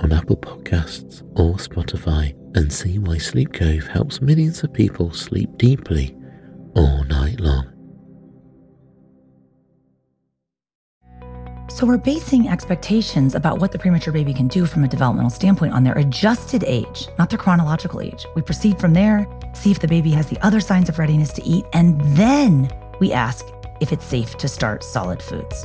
on Apple Podcasts or Spotify and see why Sleep Cove helps millions of people sleep deeply all night long. So, we're basing expectations about what the premature baby can do from a developmental standpoint on their adjusted age, not their chronological age. We proceed from there, see if the baby has the other signs of readiness to eat, and then we ask if it's safe to start solid foods.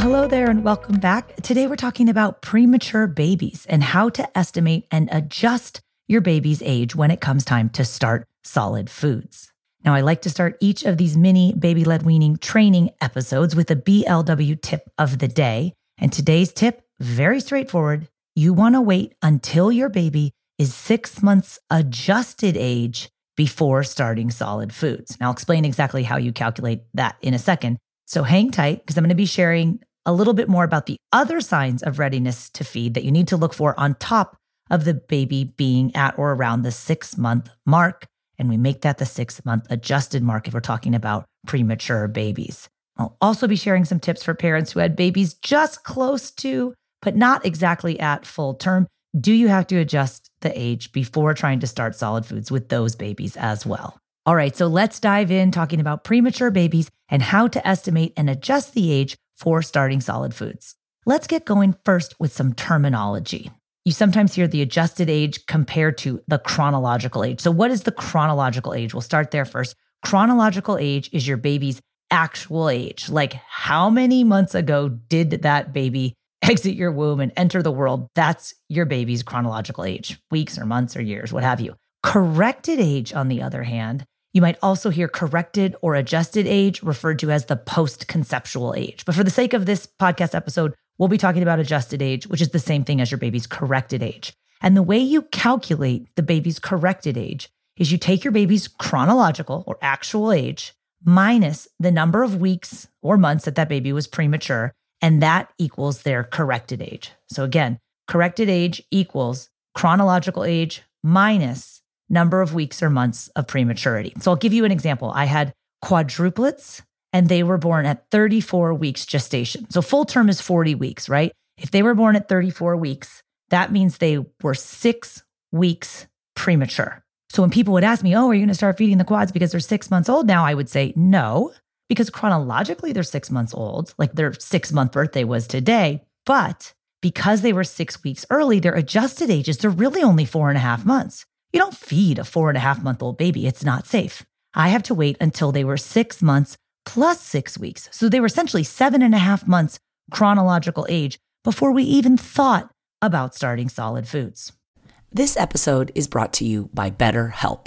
Hello there and welcome back. Today we're talking about premature babies and how to estimate and adjust your baby's age when it comes time to start solid foods. Now, I like to start each of these mini baby led weaning training episodes with a BLW tip of the day. And today's tip, very straightforward. You want to wait until your baby is six months adjusted age before starting solid foods. Now, I'll explain exactly how you calculate that in a second. So hang tight because I'm going to be sharing a little bit more about the other signs of readiness to feed that you need to look for on top of the baby being at or around the six month mark. And we make that the six month adjusted mark if we're talking about premature babies. I'll also be sharing some tips for parents who had babies just close to, but not exactly at full term. Do you have to adjust the age before trying to start solid foods with those babies as well? All right, so let's dive in talking about premature babies and how to estimate and adjust the age for starting solid foods. Let's get going first with some terminology. You sometimes hear the adjusted age compared to the chronological age. So, what is the chronological age? We'll start there first. Chronological age is your baby's actual age. Like, how many months ago did that baby exit your womb and enter the world? That's your baby's chronological age, weeks or months or years, what have you. Corrected age, on the other hand, you might also hear corrected or adjusted age referred to as the post conceptual age. But for the sake of this podcast episode, we'll be talking about adjusted age, which is the same thing as your baby's corrected age. And the way you calculate the baby's corrected age is you take your baby's chronological or actual age minus the number of weeks or months that that baby was premature, and that equals their corrected age. So again, corrected age equals chronological age minus number of weeks or months of prematurity. So I'll give you an example. I had quadruplets and they were born at 34 weeks gestation. So full term is 40 weeks, right? If they were born at 34 weeks, that means they were six weeks premature. So when people would ask me, Oh, are you going to start feeding the quads because they're six months old now? I would say no, because chronologically they're six months old, like their six month birthday was today. But because they were six weeks early, their adjusted ages, they're really only four and a half months. You don't feed a four and a half month old baby, it's not safe. I have to wait until they were six months plus six weeks. So they were essentially seven and a half months chronological age before we even thought about starting solid foods. This episode is brought to you by BetterHelp.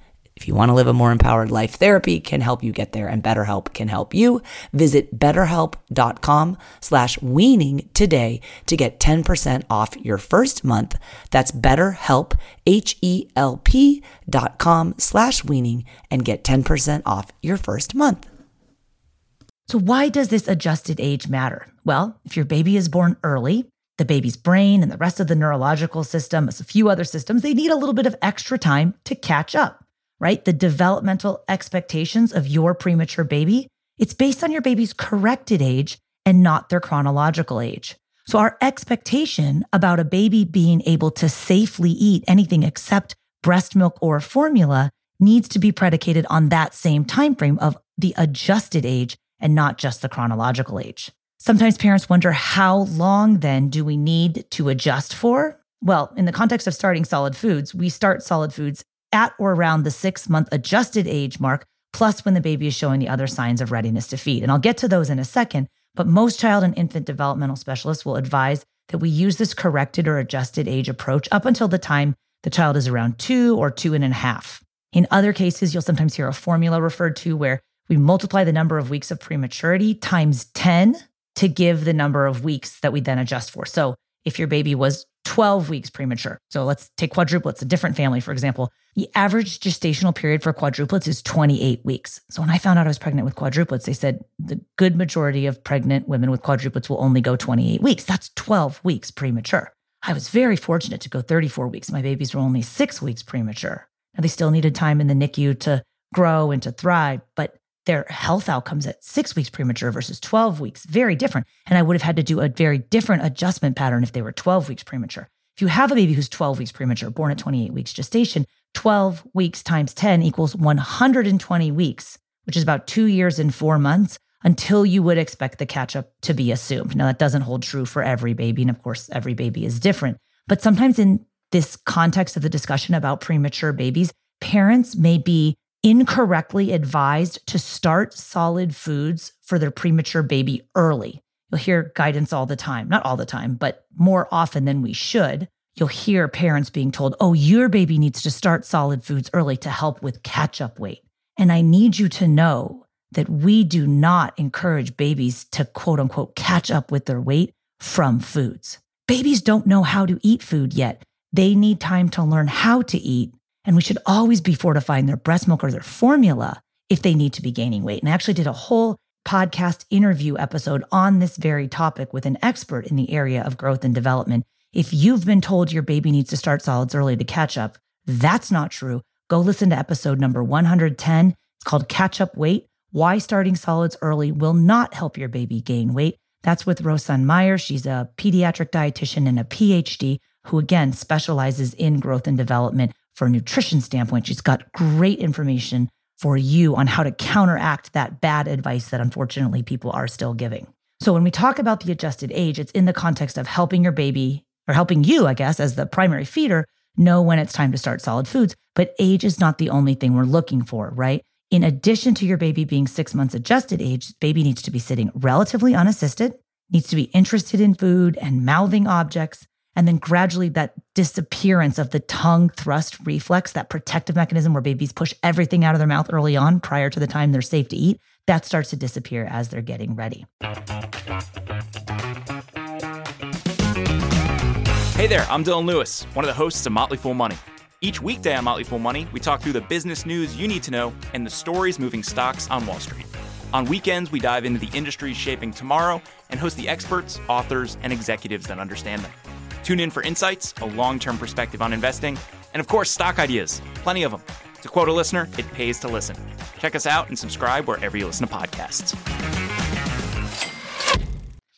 if you want to live a more empowered life, therapy can help you get there and BetterHelp can help you. Visit betterhelp.com slash weaning today to get 10% off your first month. That's betterhelp, H-E-L-P dot com slash weaning and get 10% off your first month. So why does this adjusted age matter? Well, if your baby is born early, the baby's brain and the rest of the neurological system, as a few other systems, they need a little bit of extra time to catch up right? The developmental expectations of your premature baby, it's based on your baby's corrected age and not their chronological age. So our expectation about a baby being able to safely eat anything except breast milk or formula needs to be predicated on that same time frame of the adjusted age and not just the chronological age. Sometimes parents wonder how long then do we need to adjust for? Well, in the context of starting solid foods, we start solid foods at or around the six month adjusted age mark, plus when the baby is showing the other signs of readiness to feed. And I'll get to those in a second, but most child and infant developmental specialists will advise that we use this corrected or adjusted age approach up until the time the child is around two or two and a half. In other cases, you'll sometimes hear a formula referred to where we multiply the number of weeks of prematurity times 10 to give the number of weeks that we then adjust for. So if your baby was 12 weeks premature. So let's take quadruplets, a different family, for example. The average gestational period for quadruplets is 28 weeks. So when I found out I was pregnant with quadruplets, they said the good majority of pregnant women with quadruplets will only go 28 weeks. That's 12 weeks premature. I was very fortunate to go 34 weeks. My babies were only six weeks premature. Now they still needed time in the NICU to grow and to thrive, but their health outcomes at six weeks premature versus 12 weeks, very different. And I would have had to do a very different adjustment pattern if they were 12 weeks premature. If you have a baby who's 12 weeks premature, born at 28 weeks gestation, 12 weeks times 10 equals 120 weeks, which is about two years and four months until you would expect the catch up to be assumed. Now, that doesn't hold true for every baby. And of course, every baby is different. But sometimes in this context of the discussion about premature babies, parents may be incorrectly advised to start solid foods for their premature baby early. You'll hear guidance all the time, not all the time, but more often than we should. You'll hear parents being told, oh, your baby needs to start solid foods early to help with catch up weight. And I need you to know that we do not encourage babies to quote unquote catch up with their weight from foods. Babies don't know how to eat food yet. They need time to learn how to eat and we should always be fortifying their breast milk or their formula if they need to be gaining weight. And I actually did a whole podcast interview episode on this very topic with an expert in the area of growth and development. If you've been told your baby needs to start solids early to catch up, that's not true. Go listen to episode number 110. It's called Catch Up Weight Why Starting Solids Early Will Not Help Your Baby Gain Weight. That's with Rosan Meyer. She's a pediatric dietitian and a PhD who, again, specializes in growth and development for a nutrition standpoint. She's got great information for you on how to counteract that bad advice that unfortunately people are still giving. So when we talk about the adjusted age, it's in the context of helping your baby or helping you, I guess, as the primary feeder, know when it's time to start solid foods. But age is not the only thing we're looking for, right? In addition to your baby being six months adjusted age, baby needs to be sitting relatively unassisted, needs to be interested in food and mouthing objects, and then gradually, that disappearance of the tongue thrust reflex, that protective mechanism where babies push everything out of their mouth early on prior to the time they're safe to eat, that starts to disappear as they're getting ready. Hey there, I'm Dylan Lewis, one of the hosts of Motley Fool Money. Each weekday on Motley Fool Money, we talk through the business news you need to know and the stories moving stocks on Wall Street. On weekends, we dive into the industries shaping tomorrow and host the experts, authors, and executives that understand them. Tune in for insights, a long term perspective on investing, and of course, stock ideas. Plenty of them. To quote a listener, it pays to listen. Check us out and subscribe wherever you listen to podcasts.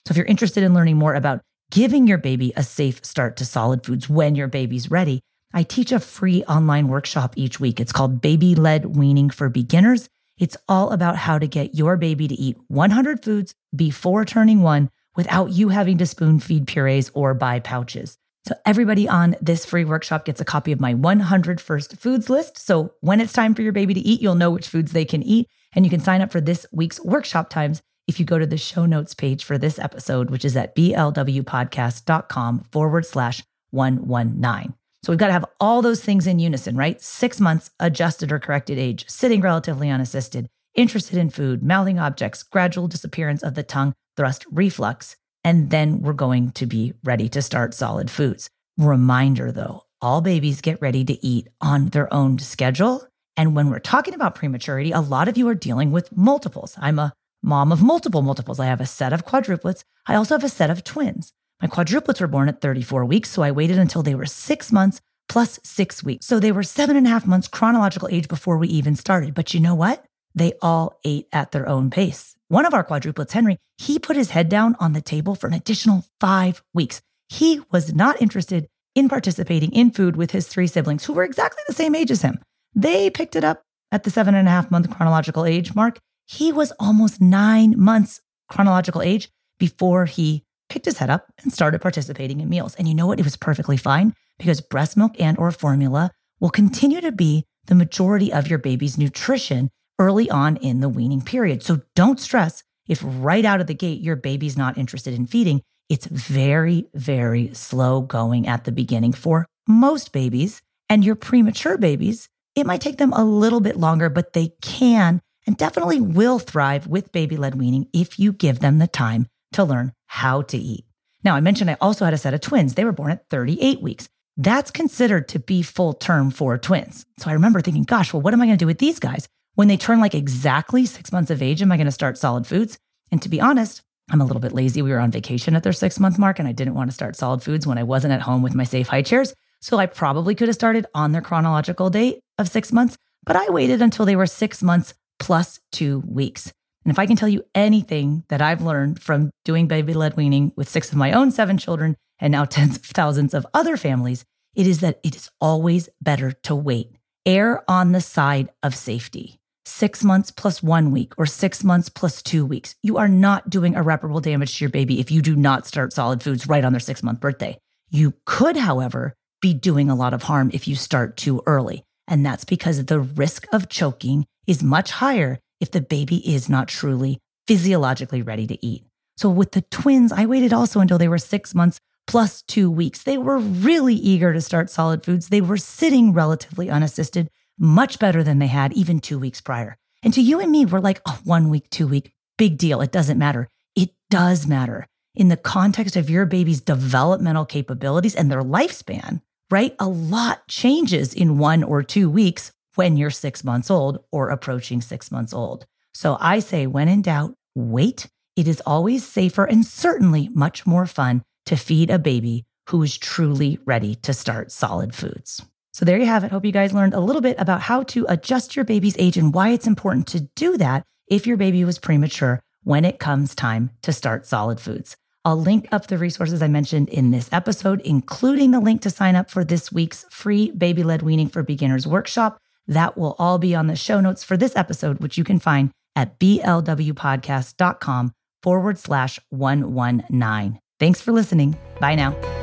So, if you're interested in learning more about giving your baby a safe start to solid foods when your baby's ready, I teach a free online workshop each week. It's called Baby Led Weaning for Beginners. It's all about how to get your baby to eat 100 foods before turning one without you having to spoon feed purees or buy pouches. So everybody on this free workshop gets a copy of my 100 first foods list. So when it's time for your baby to eat, you'll know which foods they can eat. And you can sign up for this week's workshop times if you go to the show notes page for this episode, which is at blwpodcast.com forward slash 119. So we've got to have all those things in unison, right? Six months, adjusted or corrected age, sitting relatively unassisted, interested in food, mouthing objects, gradual disappearance of the tongue, thrust reflex, and then we're going to be ready to start solid foods. Reminder though, all babies get ready to eat on their own schedule. And when we're talking about prematurity, a lot of you are dealing with multiples. I'm a mom of multiple multiples. I have a set of quadruplets. I also have a set of twins. My quadruplets were born at 34 weeks, so I waited until they were six months plus six weeks. So they were seven and a half months chronological age before we even started. But you know what? They all ate at their own pace. One of our quadruplets, Henry, he put his head down on the table for an additional five weeks. He was not interested in participating in food with his three siblings, who were exactly the same age as him. They picked it up at the seven and a half month chronological age mark. He was almost nine months chronological age before he picked his head up and started participating in meals. And you know what? It was perfectly fine because breast milk and or formula will continue to be the majority of your baby's nutrition early on in the weaning period. So don't stress if right out of the gate your baby's not interested in feeding. It's very, very slow going at the beginning for most babies. And your premature babies, it might take them a little bit longer, but they can and definitely will thrive with baby led weaning if you give them the time to learn how to eat. Now, I mentioned I also had a set of twins. They were born at 38 weeks. That's considered to be full term for twins. So I remember thinking, gosh, well, what am I going to do with these guys? When they turn like exactly six months of age, am I going to start solid foods? And to be honest, I'm a little bit lazy. We were on vacation at their six month mark, and I didn't want to start solid foods when I wasn't at home with my safe high chairs. So I probably could have started on their chronological date of six months, but I waited until they were six months plus two weeks. And if I can tell you anything that I've learned from doing baby led weaning with six of my own seven children and now tens of thousands of other families, it is that it is always better to wait. Err on the side of safety six months plus one week or six months plus two weeks. You are not doing irreparable damage to your baby if you do not start solid foods right on their six month birthday. You could, however, be doing a lot of harm if you start too early. And that's because the risk of choking is much higher if the baby is not truly physiologically ready to eat. So with the twins, I waited also until they were six months plus two weeks. They were really eager to start solid foods. They were sitting relatively unassisted much better than they had even two weeks prior. And to you and me, we're like, oh, one week, two week, big deal. It doesn't matter. It does matter in the context of your baby's developmental capabilities and their lifespan, right? A lot changes in one or two weeks when you're six months old or approaching six months old. So I say, when in doubt, wait. It is always safer and certainly much more fun to feed a baby who is truly ready to start solid foods. So there you have it. Hope you guys learned a little bit about how to adjust your baby's age and why it's important to do that if your baby was premature when it comes time to start solid foods. I'll link up the resources I mentioned in this episode, including the link to sign up for this week's free baby led weaning for beginners workshop. That will all be on the show notes for this episode, which you can find at blwpodcast.com forward slash 119. Thanks for listening. Bye now.